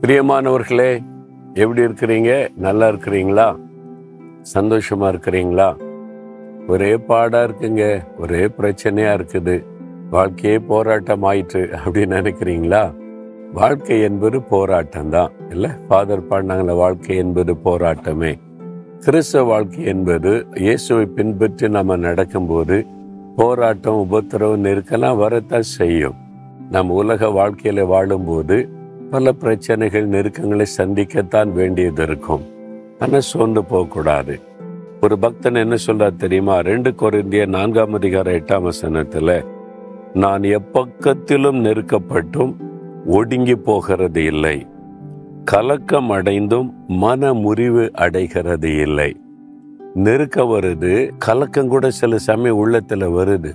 பிரியமானவர்களே எப்படி இருக்கிறீங்க? நல்லா இருக்கிறீங்களா? சந்தோஷமா இருக்கிறீங்களா? ஒரே பாடா இருக்குங்க. ஒரே பிரச்சனையா இருக்குது. வாழ்க்கையே போராட்டம் ஆயிற்று அப்படின்னு நினைக்கிறீங்களா? வாழ்க்கை என்பது போராட்டம் தான் இல்லை? ஃபாதர் பாடினாங்கள வாழ்க்கை என்பது போராட்டமே. கிறிஸ்தவ வாழ்க்கை என்பது இயேசுவை பின்பற்றி நம்ம நடக்கும்போது போராட்டம் உபத்திரவு நெருக்கெல்லாம் வரத்தான் செய்யும். நம் உலக வாழ்க்கையில வாழும்போது பல பிரச்சனைகள் நெருக்கங்களை சந்திக்கத்தான் வேண்டியது இருக்கும். ஆனால் சோர்ந்து போகக்கூடாது. ஒரு பக்தன் என்ன சொல்றார் தெரியுமா? ரெண்டு குறைந்திய நான்காம் அதிகார எட்டாம் வசனத்தில் நான் எப்பக்கத்திலும் நெருக்கப்பட்டும் ஒடுங்கி போகிறது இல்லை. கலக்கம் அடைந்தும் மன முறிவு அடைகிறது இல்லை. நெருக்க வருது கலக்கம் கூட சில சமயம் உள்ளத்துல வருது.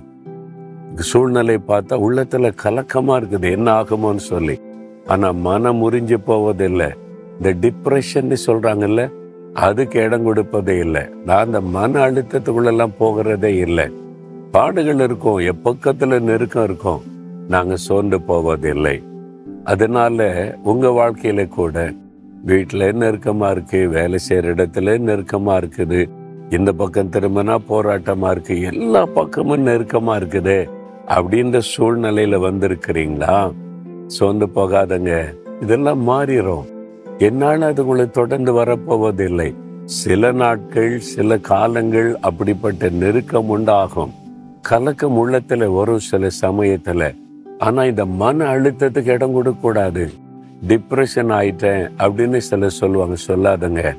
சூழ்நிலை பார்த்தா உள்ளத்துல கலக்கமா இருக்குது. என்ன ஆகுமோன்னு சொல்லி. ஆனால் மனம் முறிஞ்சு போவதில்லை. இந்த டிப்ரெஷன் சொல்கிறாங்கல்ல அதுக்கு இடம் கொடுப்பதே இல்லை. நான் அந்த மன அழுத்தத்துக்குள்ளெல்லாம் போகிறதே இல்லை. பாடுகள் இருக்கும் எப்பக்கத்தில் நெருக்கம் இருக்கும். நாங்கள் சோர்ந்து போவதில்லை. அதனால உங்கள் வாழ்க்கையில கூட வீட்டில் நெருக்கமாக இருக்குது வேலை செய்கிற இடத்துல நெருக்கமாக இருக்குது. இந்த பக்கம் திரும்பினா போராட்டமாக இருக்குது எல்லா பக்கமும் நெருக்கமாக இருக்குது. அப்படின்ற சூழ்நிலையில் வந்திருக்கிறீங்களா? சோர்ந்து போகாதங்க. இதெல்லாம் மாறிடும் என்னால் அது உங்களை தொடர்ந்து வரப்போவதில்லை. சில நாட்கள் சில காலங்கள் அப்படிப்பட்ட நெருக்கம் உண்டாகும். கலக்கம் உள்ளத்துல வரும் சில சமயத்துல. ஆனா இந்த மன அழுத்தத்துக்கு இடம் கொடுக்க கூடாது டிப்ரெஷன் ஆயிட்டேன் அப்படின்னு சில சொல்லுவாங்க. சொல்லாதங்க.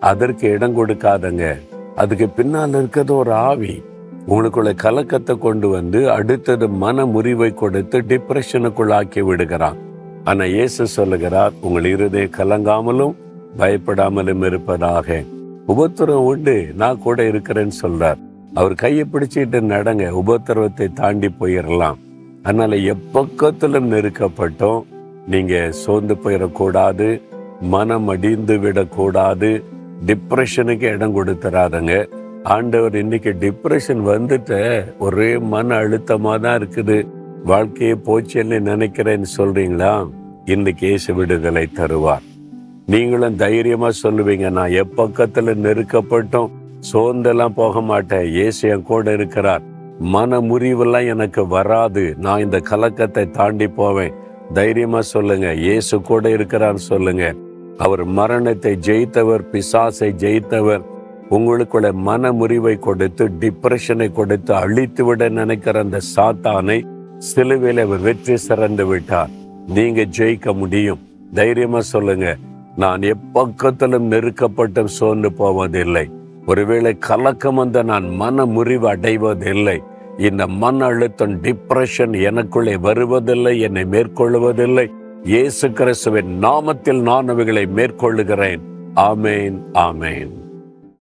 அதற்கு இடம் கொடுக்காதங்க. அதுக்கு பின்னால் இருக்கிறது ஒரு ஆவி. உங்களுக்குள்ள கலக்கத்தை கொண்டு வந்து அடுத்தது மன முறிவை கொடுத்து டிப்ரெஷனுக்குள்ளாக்கி விடுகிறான். ஆனா இயேசு சொல்லுகிறார் உங்கள் இருதய கலங்காமலும் பயப்படாமலும் இருப்பதாக. உபத்திரம் உண்டு நான் கூட இருக்கிறேன்னு சொல்றார். அவர் கையை பிடிச்சிட்டு நடங்க உபத்திரவத்தை தாண்டி போயிடலாம் அதனால எப்பக்கத்திலும் நெருக்கப்பட்டோம். நீங்க சோர்ந்து போயிடக்கூடாது மனம் அடிந்து விடக்கூடாது டிப்ரெஷனுக்கு இடம் கொடுத்துறாதங்க. ஆண்டவர் இன்னைக்கு டிப்ரெஷன் வந்துட்ட ஒரே மன அழுத்தமா தான் இருக்குது. வாழ்க்கையே போச்சேன்னு நினைக்கிறேன்னு சொல்றீங்களா? இன்னைக்கு இயேசு விடுதலை தருவார். நீங்களும் தைரியமா சொல்லுவீங்க நான் எப்பக்கத்துல நெருக்கப்பட்டும் சோர்ந்தெல்லாம் போக மாட்டேன் இயேசு என் கூட இருக்கிறார். மன முறிவெல்லாம் எனக்கு வராது. நான் இந்த கலக்கத்தை தாண்டி போவேன். தைரியமா சொல்லுங்க இயேசு கூட இருக்கிறான்னு சொல்லுங்க. அவர் மரணத்தை ஜெயித்தவர் பிசாசை ஜெயித்தவர் உங்களுக்குள்ள மன முறிவை கொடுத்து டிப்ரெஷனை கொடுத்து அழித்து விட நினைக்கிற அந்த சாத்தானை சிலுவையில் அவர் வெற்றி சிறந்து விட்டார். நீங்க ஜெயிக்க முடியும். தைரியமா சொல்லுங்க. நான் எப்பக்கத்திலும் நெருக்கப்பட்டும் சோர்ந்து போவதில்லை. ஒருவேளை கலக்கம் வந்த நான் மன முறிவு அடைவதில்லை. இந்த மன அழுத்தம் டிப்ரெஷன் எனக்குள்ளே வருவதில்லை என்னை மேற்கொள்வதில்லை. இயேசு கிறிஸ்துவின் நாமத்தில் நான் அவைகளை மேற்கொள்ளுகிறேன். ஆமேன் ஆமேன்.